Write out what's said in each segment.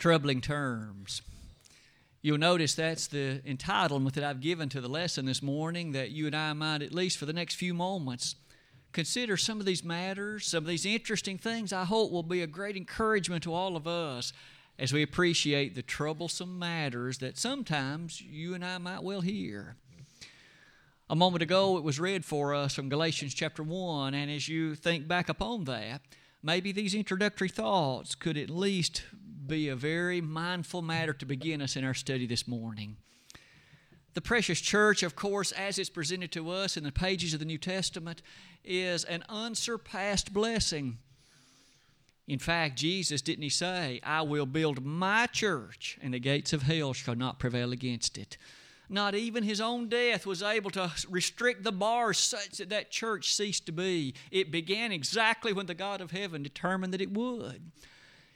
troubling terms. You'll notice that's the entitlement that I've given to the lesson this morning that you and I might, at least for the next few moments, consider some of these matters, some of these interesting things I hope will be a great encouragement to all of us as we appreciate the troublesome matters that sometimes you and I might well hear. A moment ago, it was read for us from Galatians chapter 1, and as you think back upon that, maybe these introductory thoughts could at least be a very mindful matter to begin us in our study this morning. The precious church, of course, as it's presented to us in the pages of the New Testament, is an unsurpassed blessing. In fact, Jesus, didn't he say, I will build my church, and the gates of hell shall not prevail against it? Not even his own death was able to restrict the bars such that that church ceased to be. It began exactly when the God of heaven determined that it would.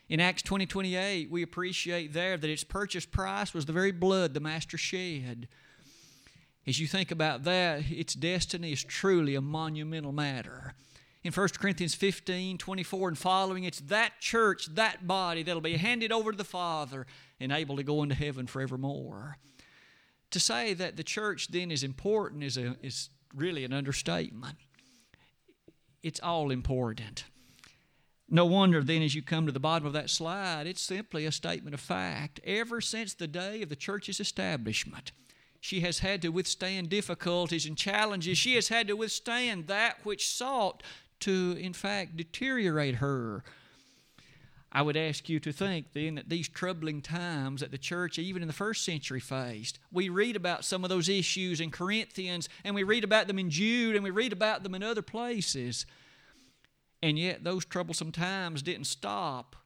In Acts 20 28, we appreciate there that its purchase price was the very blood the Master shed. As you think about that, its destiny is truly a monumental matter. In 1 Corinthians 15 24 and following, it's that church, that body that'll be handed over to the Father and able to go into heaven forevermore. To say that the church then is important is, a, is really an understatement. It's all important. No wonder then, as you come to the bottom of that slide, it's simply a statement of fact. Ever since the day of the church's establishment, she has had to withstand difficulties and challenges. She has had to withstand that which sought to, in fact, deteriorate her. I would ask you to think then that these troubling times that the church, even in the first century, faced, we read about some of those issues in Corinthians, and we read about them in Jude, and we read about them in other places. And yet, those troublesome times didn't stop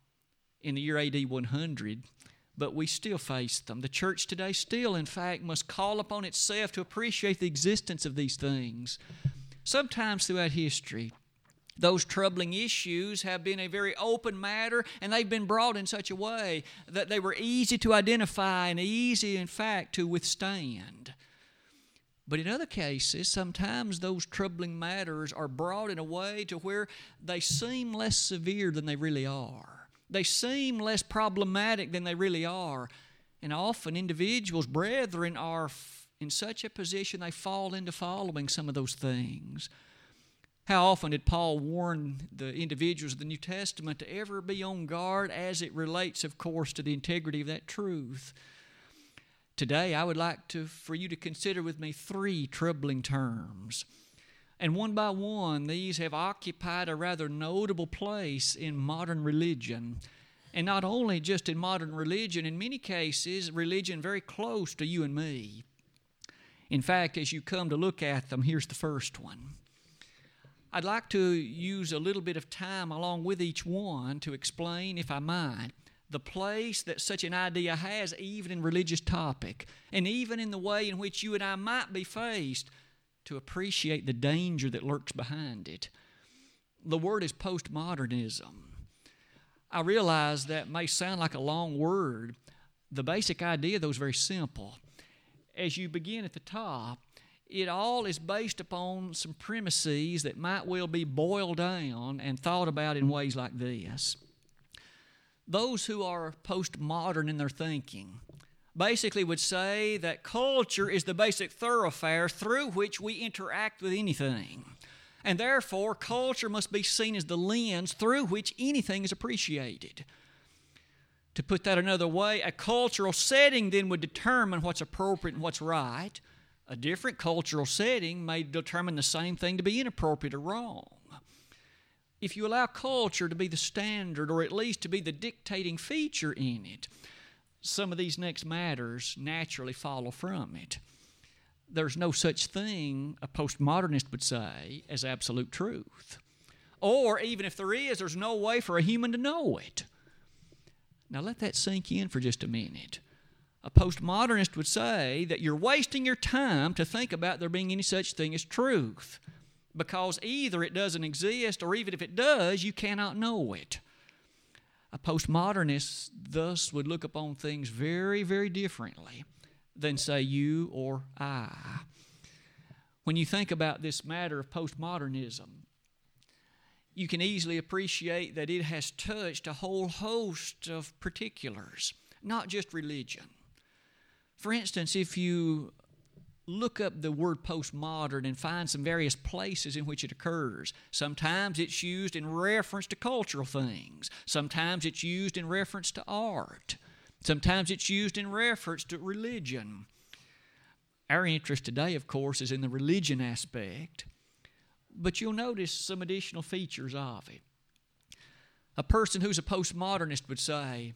in the year AD 100, but we still face them. The church today still, in fact, must call upon itself to appreciate the existence of these things. Sometimes throughout history, those troubling issues have been a very open matter and they've been brought in such a way that they were easy to identify and easy, in fact, to withstand. But in other cases, sometimes those troubling matters are brought in a way to where they seem less severe than they really are. They seem less problematic than they really are. And often individuals, brethren, are in such a position they fall into following some of those things. How often did Paul warn the individuals of the New Testament to ever be on guard as it relates, of course, to the integrity of that truth? Today, I would like to, for you to consider with me three troubling terms. And one by one, these have occupied a rather notable place in modern religion. And not only just in modern religion, in many cases, religion very close to you and me. In fact, as you come to look at them, here's the first one. I'd like to use a little bit of time along with each one to explain, if I might, the place that such an idea has, even in religious topic, and even in the way in which you and I might be faced to appreciate the danger that lurks behind it. The word is postmodernism. I realize that may sound like a long word. The basic idea, though, is very simple. As you begin at the top, it all is based upon some premises that might well be boiled down and thought about in ways like this those who are postmodern in their thinking basically would say that culture is the basic thoroughfare through which we interact with anything. And therefore, culture must be seen as the lens through which anything is appreciated. To put that another way, a cultural setting then would determine what's appropriate and what's right. A different cultural setting may determine the same thing to be inappropriate or wrong if you allow culture to be the standard or at least to be the dictating feature in it, some of these next matters naturally follow from it. There's no such thing, a postmodernist would say, as absolute truth. Or even if there is, there's no way for a human to know it. Now let that sink in for just a minute. A postmodernist would say that you're wasting your time to think about there being any such thing as truth because either it doesn't exist or even if it does, you cannot know it. A postmodernist thus would look upon things very, very differently than, say, you or I. When you think about this matter of postmodernism, you can easily appreciate that it has touched a whole host of particulars, not just religion. For instance, if you look up the word postmodern and find some various places in which it occurs. Sometimes it's used in reference to cultural things, sometimes it's used in reference to art, sometimes it's used in reference to religion. Our interest today, of course, is in the religion aspect, but you'll notice some additional features of it. A person who's a postmodernist would say,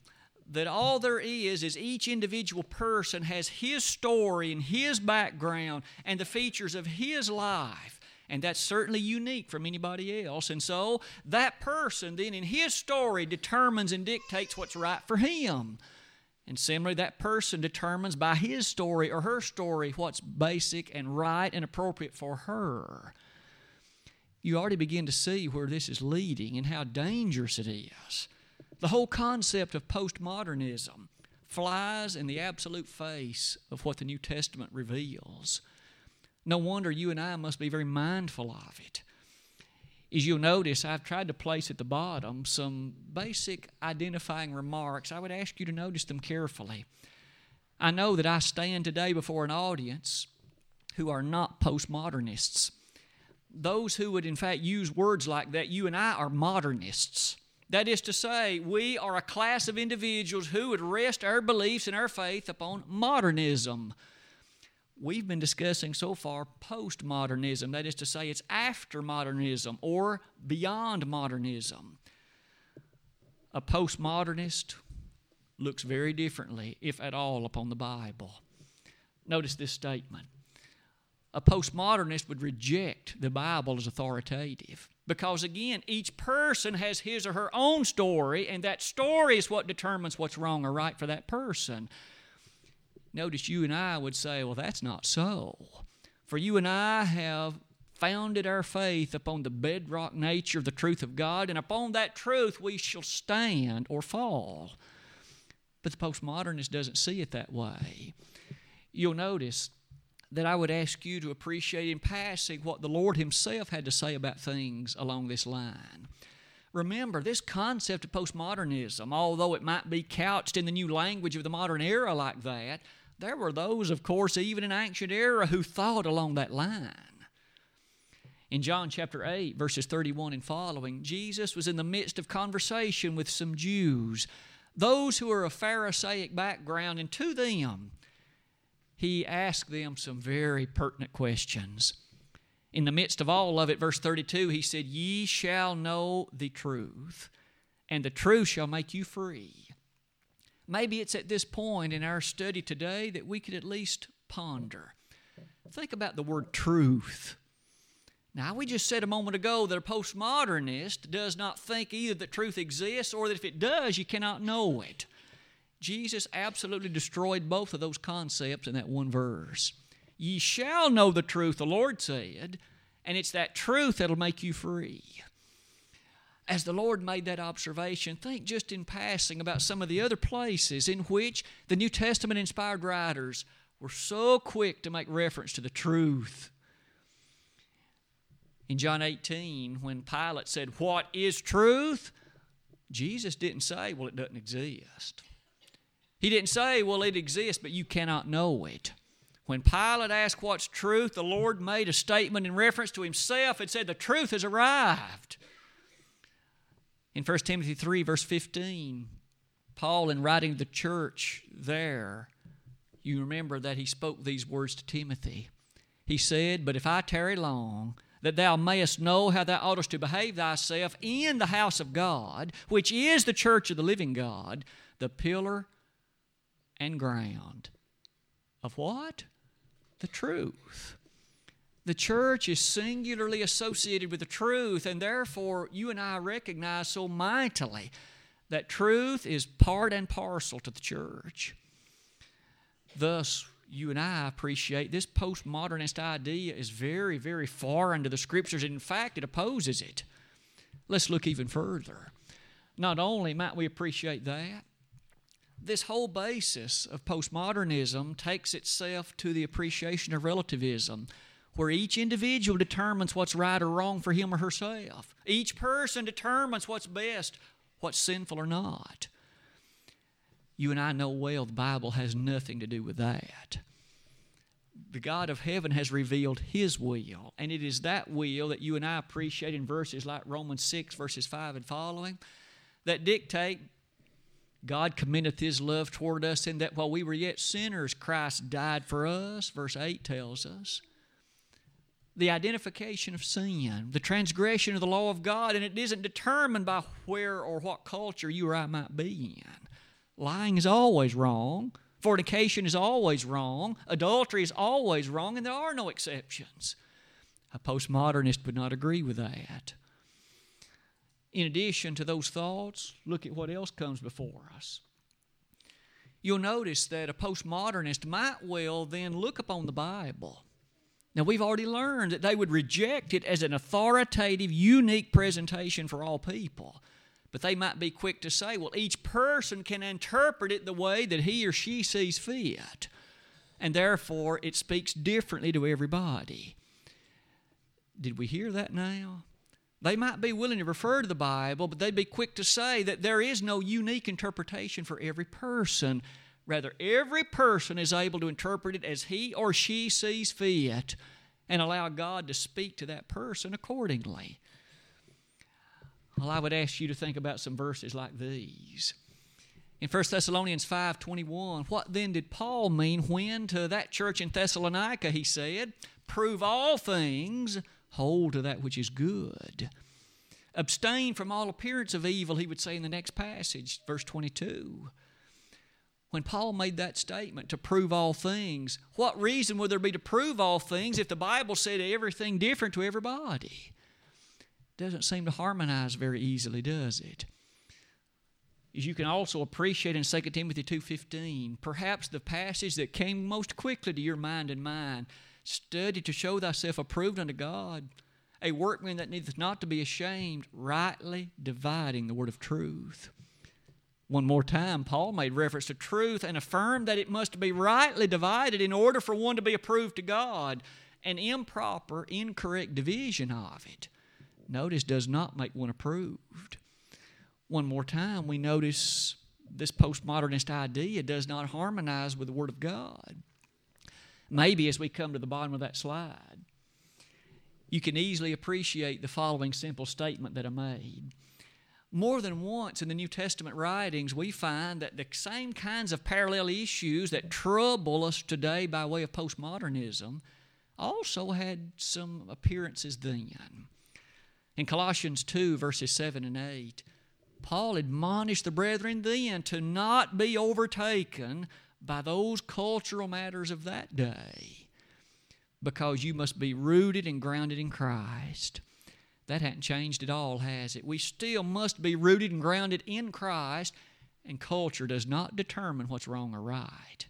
that all there is is each individual person has his story and his background and the features of his life. And that's certainly unique from anybody else. And so that person then in his story determines and dictates what's right for him. And similarly, that person determines by his story or her story what's basic and right and appropriate for her. You already begin to see where this is leading and how dangerous it is. The whole concept of postmodernism flies in the absolute face of what the New Testament reveals. No wonder you and I must be very mindful of it. As you'll notice, I've tried to place at the bottom some basic identifying remarks. I would ask you to notice them carefully. I know that I stand today before an audience who are not postmodernists. Those who would, in fact, use words like that, you and I are modernists. That is to say, we are a class of individuals who would rest our beliefs and our faith upon modernism. We've been discussing so far postmodernism, that is to say, it's after modernism or beyond modernism. A postmodernist looks very differently, if at all, upon the Bible. Notice this statement. A postmodernist would reject the Bible as authoritative. Because again, each person has his or her own story, and that story is what determines what's wrong or right for that person. Notice you and I would say, well, that's not so. For you and I have founded our faith upon the bedrock nature of the truth of God, and upon that truth we shall stand or fall. But the postmodernist doesn't see it that way. You'll notice that I would ask you to appreciate in passing what the Lord Himself had to say about things along this line. Remember, this concept of postmodernism, although it might be couched in the new language of the modern era like that, there were those, of course, even in ancient era who thought along that line. In John chapter 8, verses 31 and following, Jesus was in the midst of conversation with some Jews, those who were of Pharisaic background, and to them, he asked them some very pertinent questions. In the midst of all of it, verse 32, he said, Ye shall know the truth, and the truth shall make you free. Maybe it's at this point in our study today that we could at least ponder. Think about the word truth. Now, we just said a moment ago that a postmodernist does not think either that truth exists or that if it does, you cannot know it. Jesus absolutely destroyed both of those concepts in that one verse. Ye shall know the truth, the Lord said, and it's that truth that'll make you free. As the Lord made that observation, think just in passing about some of the other places in which the New Testament inspired writers were so quick to make reference to the truth. In John 18, when Pilate said, What is truth? Jesus didn't say, Well, it doesn't exist. He didn't say, well, it exists, but you cannot know it. When Pilate asked what's truth, the Lord made a statement in reference to himself and said, The truth has arrived. In 1 Timothy 3, verse 15, Paul, in writing the church there, you remember that he spoke these words to Timothy. He said, But if I tarry long, that thou mayest know how thou oughtest to behave thyself in the house of God, which is the church of the living God, the pillar and ground of what? The truth. The church is singularly associated with the truth, and therefore you and I recognize so mightily that truth is part and parcel to the church. Thus, you and I appreciate this postmodernist idea is very, very foreign to the scriptures. In fact, it opposes it. Let's look even further. Not only might we appreciate that, this whole basis of postmodernism takes itself to the appreciation of relativism. where each individual determines what's right or wrong for him or herself. Each person determines what's best, what's sinful or not. You and I know well the Bible has nothing to do with that. The God of heaven has revealed His will, and it is that will that you and I appreciate in verses like Romans 6, verses 5 and following, that dictate God commendeth His love toward us in that while we were yet sinners, Christ died for us, verse 8 tells us. The identification of sin, the transgression of the law of God, and it isn't determined by where or what culture you or I might be in. Lying is always wrong. Fornication is always wrong. Adultery is always wrong, and there are no exceptions. A postmodernist would not agree with that. In addition to those thoughts, look at what else comes before us. You'll notice that a postmodernist might well then look upon the Bible. Now, we've already learned that they would reject it as an authoritative, unique presentation for all people. But they might be quick to say, well, each person can interpret it the way that he or she sees fit. And therefore, it speaks differently to everybody. Did we hear that now? They might be willing to refer to the Bible, but they'd be quick to say that there is no unique interpretation for every person. Rather, every person is able to interpret it as he or she sees fit and allow God to speak to that person accordingly. Well, I would ask you to think about some verses like these. In 1 Thessalonians 5:21, what then did Paul mean when to that church in Thessalonica he said, "Prove all things, hold to that which is good. Abstain from all appearance of evil, he would say in the next passage, verse 22. When Paul made that statement to prove all things, what reason would there be to prove all things if the Bible said everything different to everybody? Doesn't seem to harmonize very easily, does it? As you can also appreciate in 2 Timothy 2:15, perhaps the passage that came most quickly to your mind and mine Study to show thyself approved unto God, a workman that needeth not to be ashamed, rightly dividing the word of truth. One more time, Paul made reference to truth and affirmed that it must be rightly divided in order for one to be approved to God. An improper, incorrect division of it, notice, does not make one approved. One more time, we notice this postmodernist idea does not harmonize with the Word of God maybe as we come to the bottom of that slide, you can easily appreciate the following simple statement that I made. More than once in the New Testament writings, we find that the same kinds of parallel issues that trouble us today by way of postmodernism also had some appearances then. In Colossians 2, verses 7 and 8, Paul admonished the brethren then to not be overtaken by those cultural matters of that day because you must be rooted and grounded in Christ. That hadn't changed at all, has it? We still must be rooted and grounded in Christ, and culture does not determine what's wrong or right.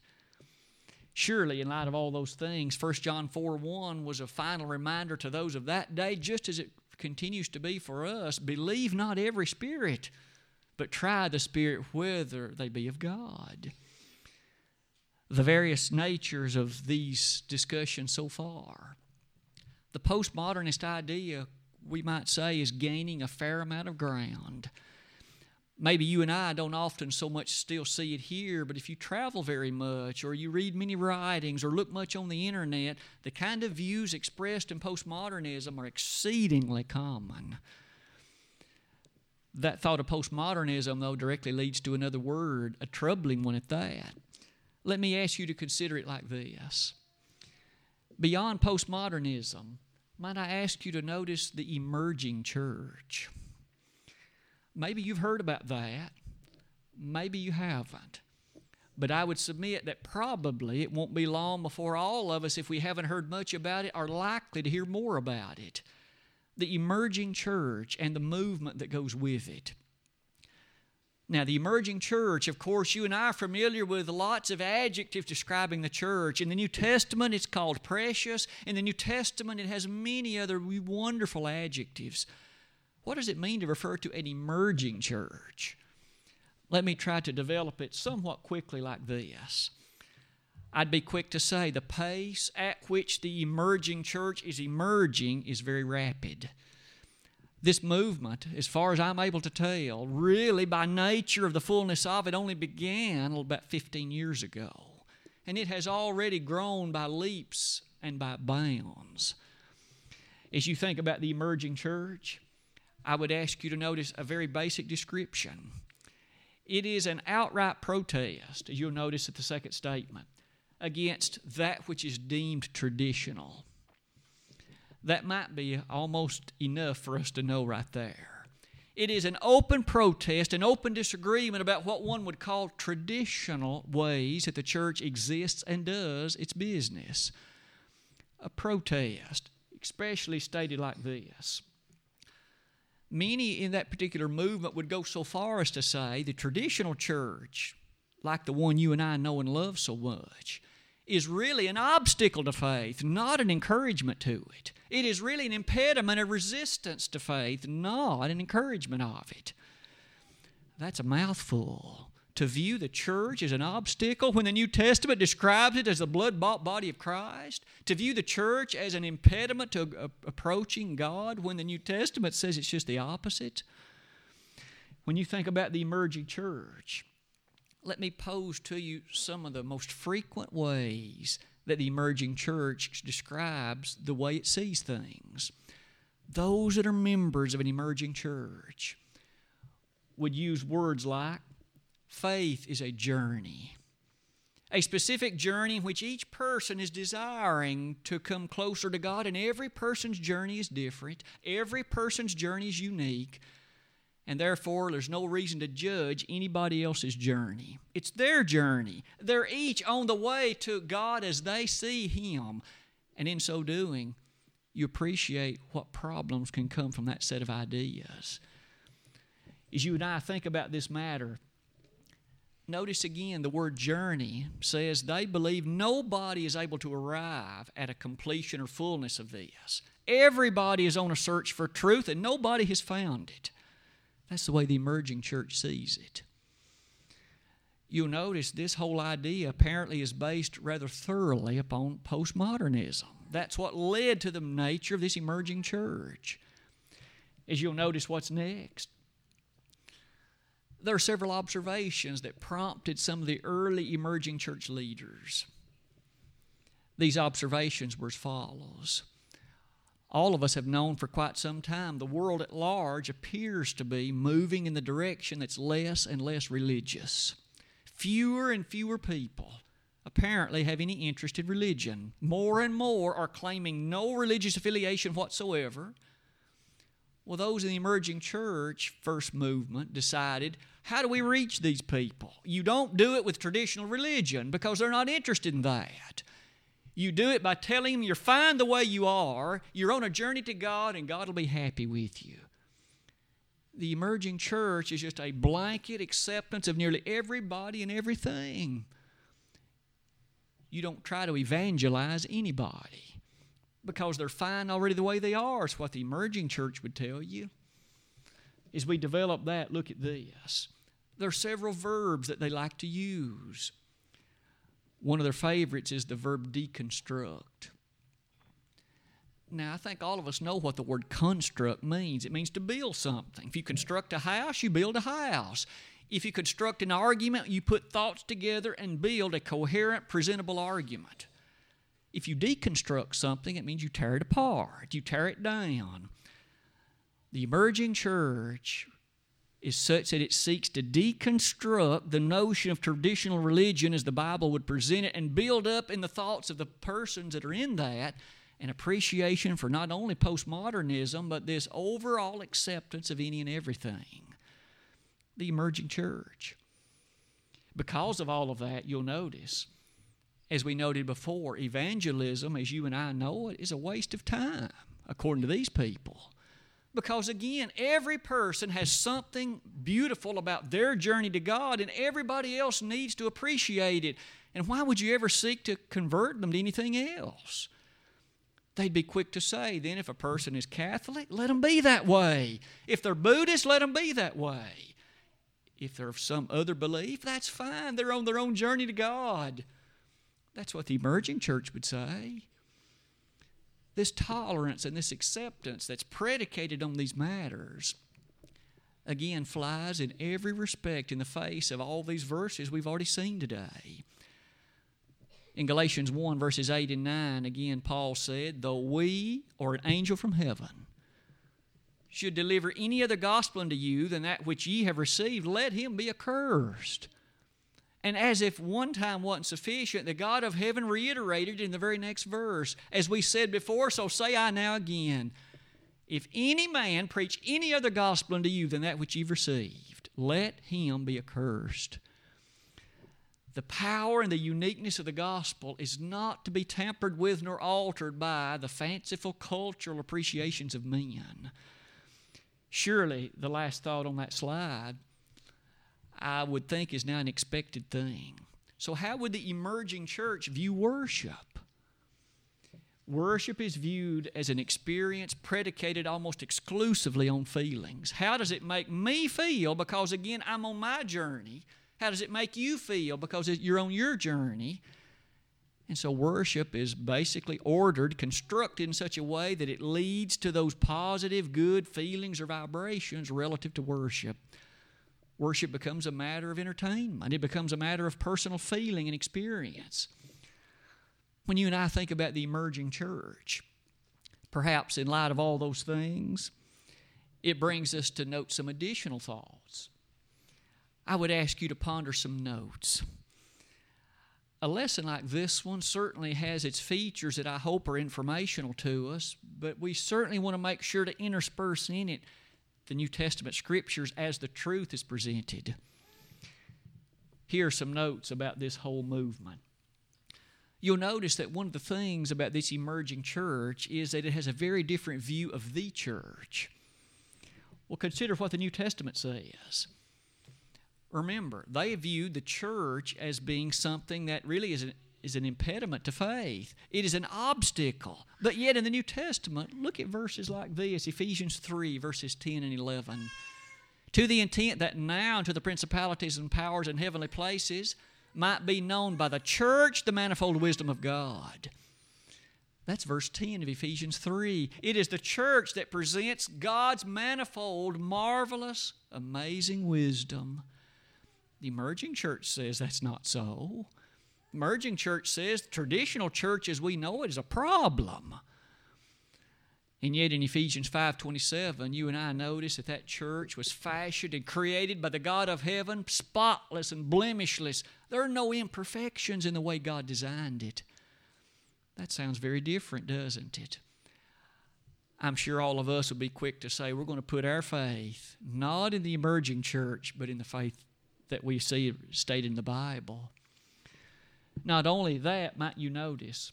Surely, in light of all those things, 1 John 4 1 was a final reminder to those of that day, just as it continues to be for us believe not every spirit, but try the spirit whether they be of God the various natures of these discussions so far. The postmodernist idea, we might say, is gaining a fair amount of ground. Maybe you and I don't often so much still see it here, but if you travel very much, or you read many writings, or look much on the internet, the kind of views expressed in postmodernism are exceedingly common. That thought of postmodernism, though, directly leads to another word, a troubling one at that. Let me ask you to consider it like this Beyond postmodernism, might I ask you to notice the emerging church? Maybe you've heard about that, maybe you haven't. But I would submit that probably it won't be long before all of us, if we haven't heard much about it, are likely to hear more about it. The emerging church and the movement that goes with it. Now, the emerging church, of course, you and I are familiar with lots of adjectives describing the church. In the New Testament, it's called precious. In the New Testament, it has many other wonderful adjectives. What does it mean to refer to an emerging church? Let me try to develop it somewhat quickly like this. I'd be quick to say the pace at which the emerging church is emerging is very rapid. This movement, as far as I'm able to tell, really by nature of the fullness of it, only began about 15 years ago. And it has already grown by leaps and by bounds. As you think about the emerging church, I would ask you to notice a very basic description. It is an outright protest, as you'll notice at the second statement against that which is deemed traditional. That might be almost enough for us to know right there. It is an open protest, an open disagreement about what one would call traditional ways that the church exists and does its business. A protest, especially stated like this. Many in that particular movement would go so far as to say the traditional church, like the one you and I know and love so much, is really an obstacle to faith, not an encouragement to it. It is really an impediment, a resistance to faith, not an encouragement of it. That's a mouthful. To view the church as an obstacle when the New Testament describes it as the blood bought body of Christ, to view the church as an impediment to approaching God when the New Testament says it's just the opposite. When you think about the emerging church, let me pose to you some of the most frequent ways that the emerging church describes the way it sees things. Those that are members of an emerging church would use words like faith is a journey, a specific journey in which each person is desiring to come closer to God, and every person's journey is different, every person's journey is unique and therefore there's no reason to judge anybody else's journey. It's their journey. They're each on the way to God as they see Him. And in so doing, you appreciate what problems can come from that set of ideas. As you and I think about this matter, notice again the word journey says they believe nobody is able to arrive at a completion or fullness of this. Everybody is on a search for truth and nobody has found it. That's the way the emerging church sees it. You'll notice this whole idea apparently is based rather thoroughly upon postmodernism. That's what led to the nature of this emerging church. As you'll notice, what's next? There are several observations that prompted some of the early emerging church leaders. These observations were as follows all of us have known for quite some time the world at large appears to be moving in the direction that's less and less religious. Fewer and fewer people apparently have any interest in religion. More and more are claiming no religious affiliation whatsoever. Well, those in the emerging church first movement decided how do we reach these people? You don't do it with traditional religion because they're not interested in that. You do it by telling Him you're fine the way you are, you're on a journey to God, and God will be happy with you. The emerging church is just a blanket acceptance of nearly everybody and everything. You don't try to evangelize anybody because they're fine already the way they are. It's what the emerging church would tell you. As we develop that, look at this. There are several verbs that they like to use. One of their favorites is the verb deconstruct. Now, I think all of us know what the word construct means. It means to build something. If you construct a house, you build a house. If you construct an argument, you put thoughts together and build a coherent, presentable argument. If you deconstruct something, it means you tear it apart, you tear it down. The emerging church is such that it seeks to deconstruct the notion of traditional religion as the Bible would present it and build up in the thoughts of the persons that are in that an appreciation for not only postmodernism, but this overall acceptance of any and everything. The emerging church. Because of all of that, you'll notice, as we noted before, evangelism, as you and I know it, is a waste of time, according to these people. Because again, every person has something beautiful about their journey to God, and everybody else needs to appreciate it. And why would you ever seek to convert them to anything else? They'd be quick to say, then, if a person is Catholic, let them be that way. If they're Buddhist, let them be that way. If they're of some other belief, that's fine. They're on their own journey to God. That's what the emerging church would say. This tolerance and this acceptance that's predicated on these matters, again, flies in every respect in the face of all these verses we've already seen today. In Galatians 1, verses 8 and 9, again, Paul said, Though we or an angel from heaven should deliver any other gospel unto you than that which ye have received, let him be accursed. And as if one time wasn't sufficient, the God of heaven reiterated in the very next verse, as we said before, so say I now again. If any man preach any other gospel unto you than that which you've received, let him be accursed. The power and the uniqueness of the gospel is not to be tampered with nor altered by the fanciful cultural appreciations of men. Surely, the last thought on that slide I would think is now an expected thing. So, how would the emerging church view worship? Worship is viewed as an experience predicated almost exclusively on feelings. How does it make me feel? Because again, I'm on my journey. How does it make you feel? Because you're on your journey. And so, worship is basically ordered, constructed in such a way that it leads to those positive, good feelings or vibrations relative to worship. Worship becomes a matter of entertainment, it becomes a matter of personal feeling and experience. When you and I think about the emerging church, perhaps in light of all those things, it brings us to note some additional thoughts. I would ask you to ponder some notes. A lesson like this one certainly has its features that I hope are informational to us, but we certainly want to make sure to intersperse in it the New Testament scriptures as the truth is presented. Here are some notes about this whole movement. You'll notice that one of the things about this emerging church is that it has a very different view of the church. Well, consider what the New Testament says. Remember, they viewed the church as being something that really is an is an impediment to faith. It is an obstacle. But yet in the New Testament, look at verses like this Ephesians 3, verses 10 and 11. To the intent that now to the principalities and powers in heavenly places might be known by the church the manifold wisdom of God. That's verse 10 of Ephesians 3. It is the church that presents God's manifold, marvelous, amazing wisdom. The emerging church says that's not so. Emerging church says traditional church as we know it is a problem. And yet in Ephesians 5:27, you and I notice that that church was fashioned and created by the God of heaven, spotless and blemishless. There are no imperfections in the way God designed it. That sounds very different, doesn't it? I'm sure all of us would be quick to say we're going to put our faith not in the emerging church, but in the faith that we see stated in the Bible. Not only that, might you notice,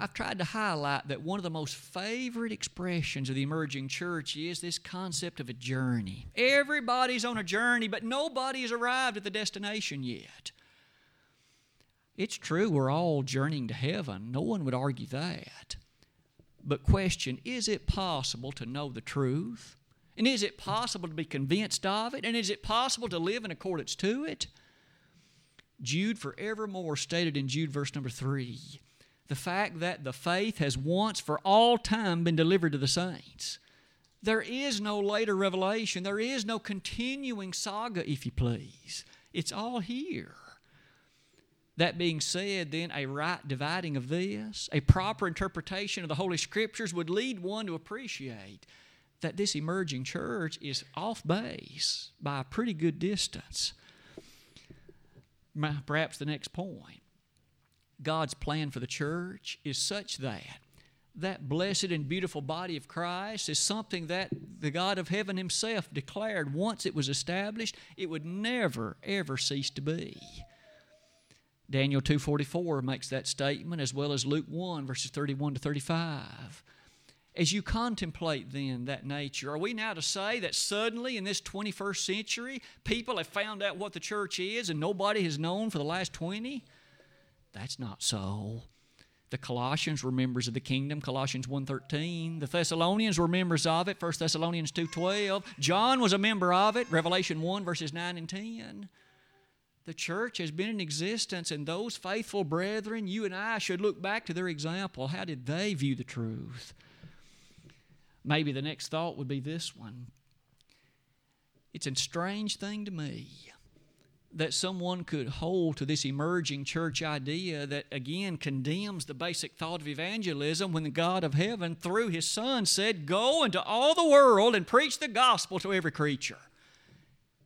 I've tried to highlight that one of the most favorite expressions of the emerging church is this concept of a journey. Everybody's on a journey, but nobody has arrived at the destination yet. It's true, we're all journeying to heaven. No one would argue that. But, question is it possible to know the truth? And is it possible to be convinced of it? And is it possible to live in accordance to it? Jude forevermore stated in Jude verse number 3 the fact that the faith has once for all time been delivered to the saints. There is no later revelation. There is no continuing saga, if you please. It's all here. That being said, then, a right dividing of this, a proper interpretation of the Holy Scriptures would lead one to appreciate that this emerging church is off base by a pretty good distance perhaps the next point. God's plan for the church is such that that blessed and beautiful body of Christ is something that the God of heaven Himself declared once it was established, it would never, ever cease to be. Daniel 2:44 makes that statement as well as Luke 1 verses 31 to 35. As you contemplate then that nature, are we now to say that suddenly in this 21st century, people have found out what the church is and nobody has known for the last 20? That's not so. The Colossians were members of the kingdom, Colossians 1.13. The Thessalonians were members of it, 1 Thessalonians 2.12. John was a member of it, Revelation 1 verses 9 and 10. The church has been in existence, and those faithful brethren, you and I, should look back to their example. How did they view the truth? Maybe the next thought would be this one It's a strange thing to me that someone could hold to this emerging church idea that again condemns the basic thought of evangelism when the God of heaven, through his Son, said, Go into all the world and preach the gospel to every creature.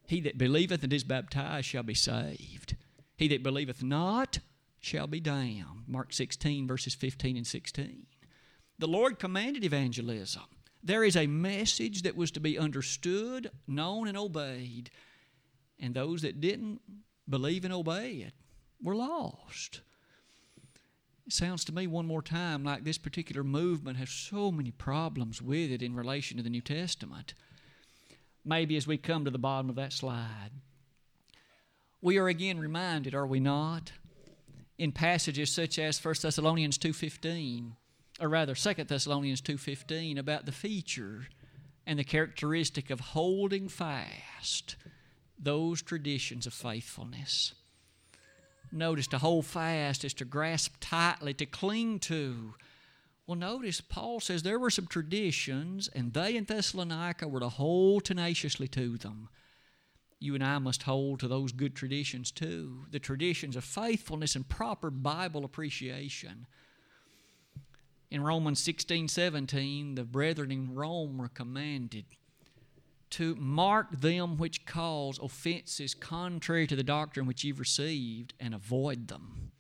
He that believeth and is baptized shall be saved. He that believeth not shall be damned. Mark 16, verses 15 and 16. The Lord commanded evangelism. There is a message that was to be understood, known, and obeyed. And those that didn't believe and obey it were lost. It sounds to me one more time like this particular movement has so many problems with it in relation to the New Testament maybe as we come to the bottom of that slide. We are again reminded, are we not, in passages such as 1 Thessalonians 2.15, or rather 2 Thessalonians 2.15, about the feature and the characteristic of holding fast those traditions of faithfulness. Notice to hold fast is to grasp tightly, to cling to, well, notice Paul says there were some traditions, and they in Thessalonica were to hold tenaciously to them. You and I must hold to those good traditions too the traditions of faithfulness and proper Bible appreciation. In Romans 16 17, the brethren in Rome were commanded to mark them which cause offenses contrary to the doctrine which you've received and avoid them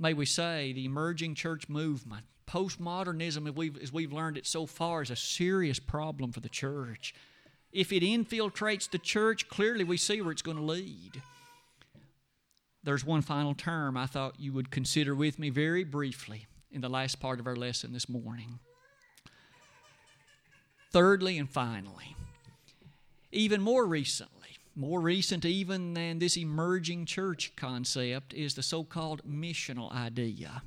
may we say, the emerging church movement, postmodernism, as we've, as we've learned it so far, is a serious problem for the church. If it infiltrates the church, clearly we see where it's going to lead. There's one final term I thought you would consider with me very briefly in the last part of our lesson this morning. Thirdly and finally, even more recently, more recent even than this emerging church concept is the so called missional idea.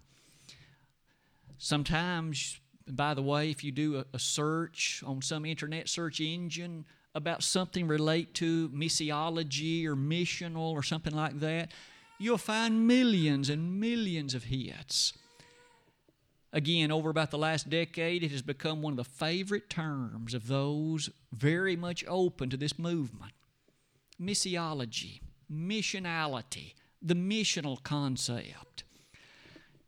Sometimes, by the way, if you do a, search on some internet search engine about something relate to missiology or missional or something like that, you'll find millions and millions of hits. Again, over about the last decade, it has become one of the favorite terms of those very much open to this movement missiology, missionality, the missional concept.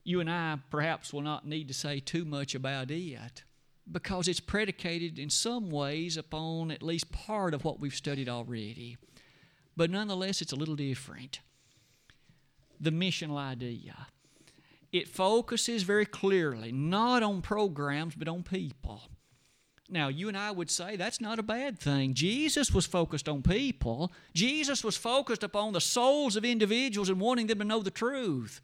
You and I perhaps will not need to say too much about it because it's predicated in some ways upon at least part of what we've studied already. But nonetheless, it's a little different. The missional idea. It focuses very clearly not on programs but on people. Now, you and I would say that's not a bad thing. Jesus was focused on people, Jesus was focused upon the souls of individuals and wanting them to know the truth.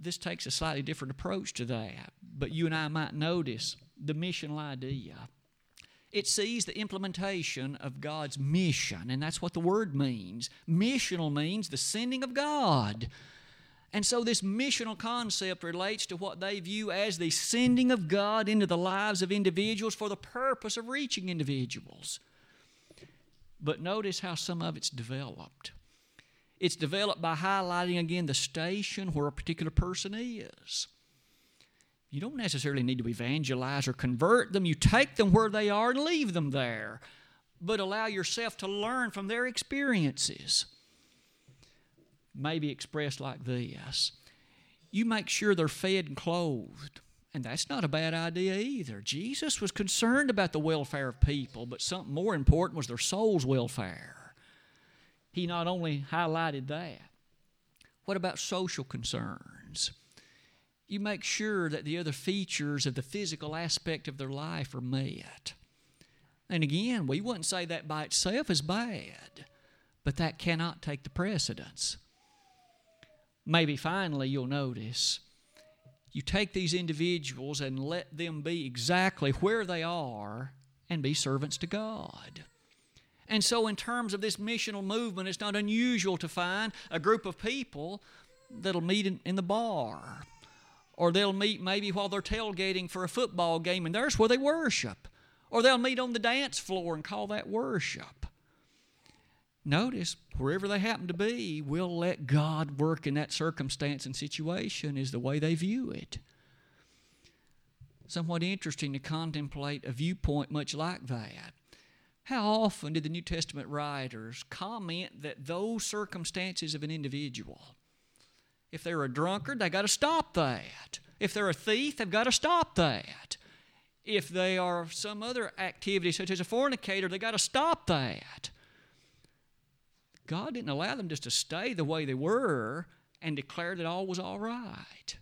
This takes a slightly different approach to that, but you and I might notice the missional idea. It sees the implementation of God's mission, and that's what the word means. Missional means the sending of God. And so, this missional concept relates to what they view as the sending of God into the lives of individuals for the purpose of reaching individuals. But notice how some of it's developed. It's developed by highlighting again the station where a particular person is. You don't necessarily need to evangelize or convert them, you take them where they are and leave them there, but allow yourself to learn from their experiences may be expressed like this You make sure they're fed and clothed. And that's not a bad idea either. Jesus was concerned about the welfare of people, but something more important was their soul's welfare. He not only highlighted that, what about social concerns? You make sure that the other features of the physical aspect of their life are met. And again, we wouldn't say that by itself is bad, but that cannot take the precedence. Maybe finally you'll notice you take these individuals and let them be exactly where they are and be servants to God. And so, in terms of this missional movement, it's not unusual to find a group of people that'll meet in, in the bar, or they'll meet maybe while they're tailgating for a football game, and there's where they worship, or they'll meet on the dance floor and call that worship. Notice, wherever they happen to be, we'll let God work in that circumstance and situation, is the way they view it. Somewhat interesting to contemplate a viewpoint much like that. How often did the New Testament writers comment that those circumstances of an individual, if they're a drunkard, they got to stop that. If they're a thief, they've got to stop that. If they are some other activity, such as a fornicator, they got to stop that. God didn't allow them just to stay the way they were and declare that all was all right.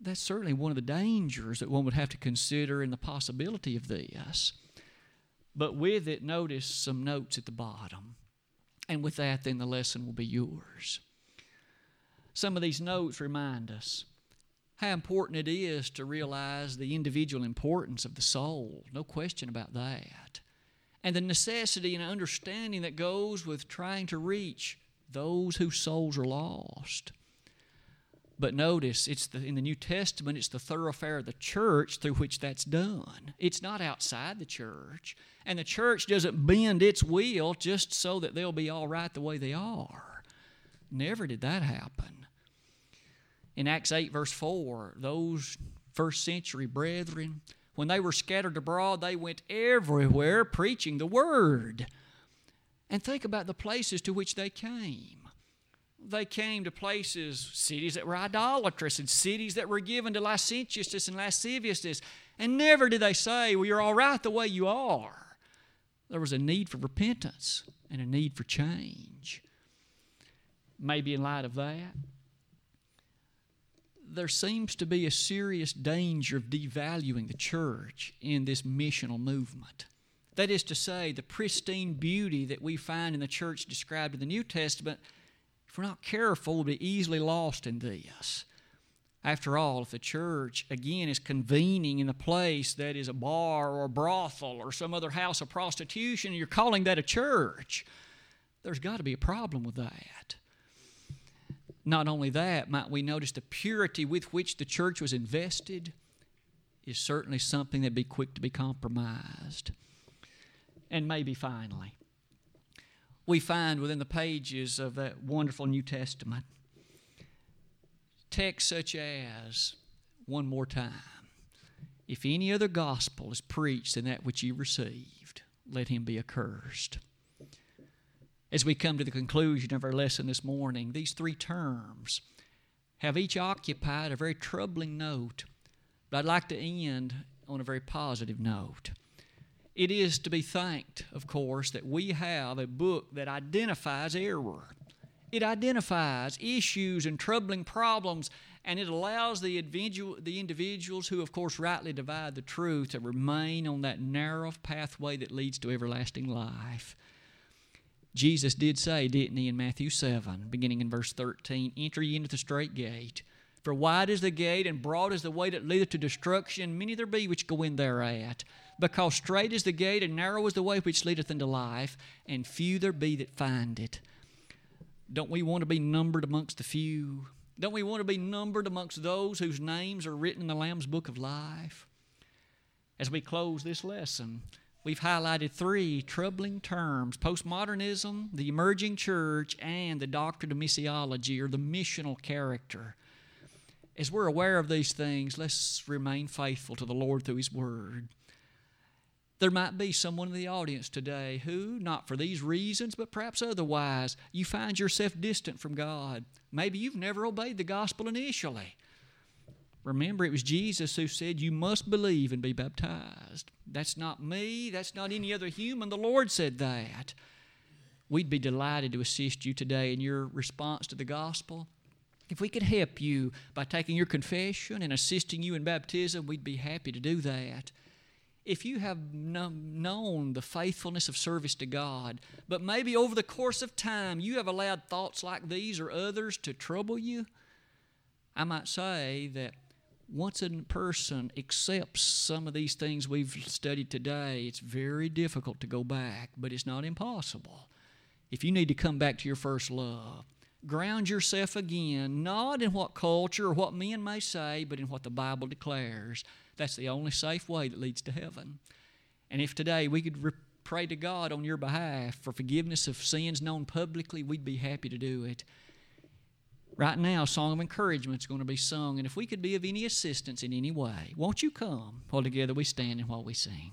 That's certainly one of the dangers that one would have to consider in the possibility of this. But with it, notice some notes at the bottom. And with that, then the lesson will be yours. Some of these notes remind us how important it is to realize the individual importance of the soul. No question about that. And the necessity and understanding that goes with trying to reach those whose souls are lost. But notice, it's the, in the New Testament, it's the thoroughfare of the church through which that's done. It's not outside the church. And the church doesn't bend its will just so that they'll be all right the way they are. Never did that happen. In Acts 8, verse 4, those first century brethren, when they were scattered abroad, they went everywhere preaching the word. And think about the places to which they came they came to places, cities that were idolatrous and cities that were given to licentiousness and lasciviousness. And never did they say, Well, you're all right the way you are. There was a need for repentance and a need for change. Maybe in light of that, there seems to be a serious danger of devaluing the church in this missional movement. That is to say, the pristine beauty that we find in the church described in the New Testament if we're not careful, we'll be easily lost in this. After all, if the church, again, is convening in a place that is a bar or a brothel or some other house of prostitution, and you're calling that a church, there's got to be a problem with that. Not only that, might we notice the purity with which the church was invested is certainly something that'd be quick to be compromised. And maybe finally, we find within the pages of that wonderful New Testament. Texts such as, one more time, if any other gospel is preached than that which you received, let him be accursed. As we come to the conclusion of our lesson this morning, these three terms have each occupied a very troubling note, but I'd like to end on a very positive note. It is to be thanked, of course, that we have a book that identifies error. It identifies issues and troubling problems, and it allows the, individual, the individuals who, of course, rightly divide the truth to remain on that narrow pathway that leads to everlasting life. Jesus did say, didn't he, in Matthew 7, beginning in verse 13, Enter ye into the straight gate. For wide is the gate, and broad is the way that leadeth to destruction, many there be which go in thereat. Because straight is the gate and narrow is the way which leadeth unto life, and few there be that find it. Don't we want to be numbered amongst the few? Don't we want to be numbered amongst those whose names are written in the Lamb's book of life? As we close this lesson, we've highlighted three troubling terms postmodernism, the emerging church, and the doctrine of missiology or the missional character. As we're aware of these things, let's remain faithful to the Lord through His Word. There might be someone in the audience today who, not for these reasons, but perhaps otherwise, you find yourself distant from God. Maybe you've never obeyed the gospel initially. Remember, it was Jesus who said, You must believe and be baptized. That's not me, that's not any other human. The Lord said that. We'd be delighted to assist you today in your response to the gospel. If we could help you by taking your confession and assisting you in baptism, we'd be happy to do that if you have known the faithfulness of service to God, but maybe over the course of time you have allowed thoughts like these or others to trouble you, I might say that once a person accepts some of these things we've studied today, it's very difficult to go back, but it's not impossible. If you need to come back to your first love, ground yourself again, not in what culture or what men may say, but in what the Bible declares. That's the only safe way that leads to heaven. And if today we could re- pray to God on your behalf for forgiveness of sins known publicly, we'd be happy to do it. Right now, a song of encouragement is going to be sung, and if we could be of any assistance in any way, won't you come while together we stand and while we sing?